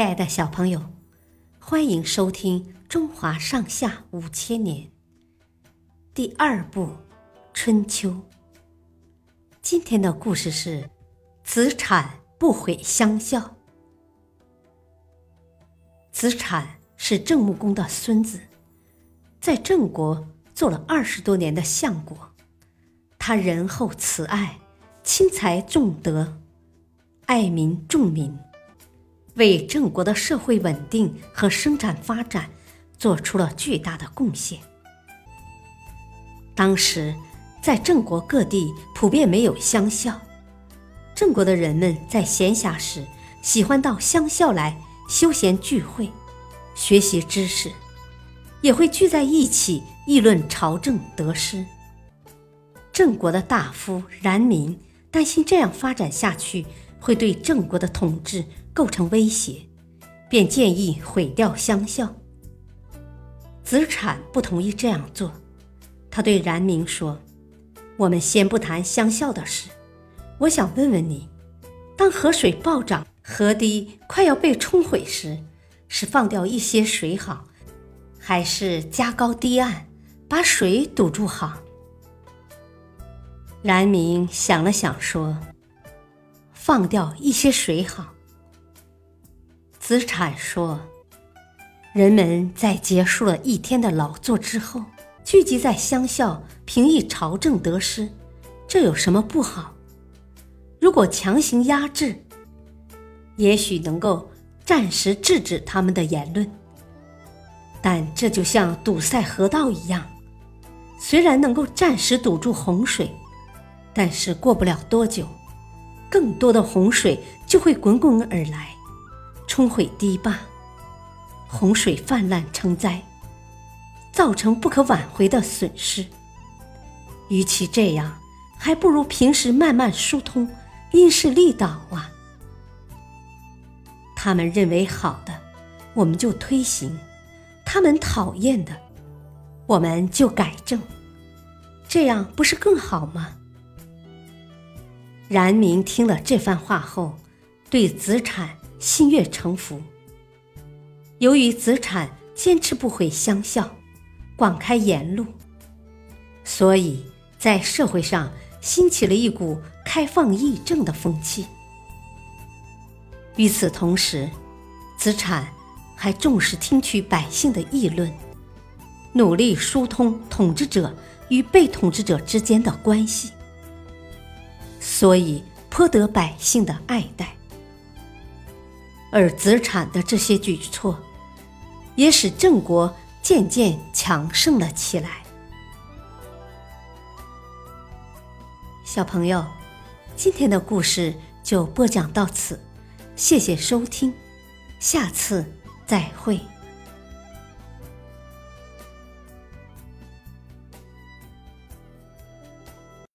亲爱的小朋友，欢迎收听《中华上下五千年》第二部《春秋》。今天的故事是子产不毁乡校。子产是郑穆公的孙子，在郑国做了二十多年的相国。他仁厚慈爱，轻财重德，爱民重民。为郑国的社会稳定和生产发展做出了巨大的贡献。当时，在郑国各地普遍没有乡校，郑国的人们在闲暇时喜欢到乡校来休闲聚会、学习知识，也会聚在一起议论朝政得失。郑国的大夫冉民担心这样发展下去会对郑国的统治。构成威胁，便建议毁掉乡校。子产不同意这样做，他对冉明说：“我们先不谈乡校的事，我想问问你，当河水暴涨，河堤快要被冲毁时，是放掉一些水好，还是加高堤岸，把水堵住好？”冉明想了想说：“放掉一些水好。”子产说：“人们在结束了一天的劳作之后，聚集在乡校评议朝政得失，这有什么不好？如果强行压制，也许能够暂时制止他们的言论。但这就像堵塞河道一样，虽然能够暂时堵住洪水，但是过不了多久，更多的洪水就会滚滚而来。”冲毁堤坝，洪水泛滥成灾，造成不可挽回的损失。与其这样，还不如平时慢慢疏通，因势利导啊。他们认为好的，我们就推行；他们讨厌的，我们就改正。这样不是更好吗？冉明听了这番话后，对子产。心悦诚服。由于子产坚持不毁乡校，广开言路，所以在社会上兴起了一股开放议政的风气。与此同时，子产还重视听取百姓的议论，努力疏通统治者与被统治者之间的关系，所以颇得百姓的爱戴。而子产的这些举措，也使郑国渐渐强盛了起来。小朋友，今天的故事就播讲到此，谢谢收听，下次再会。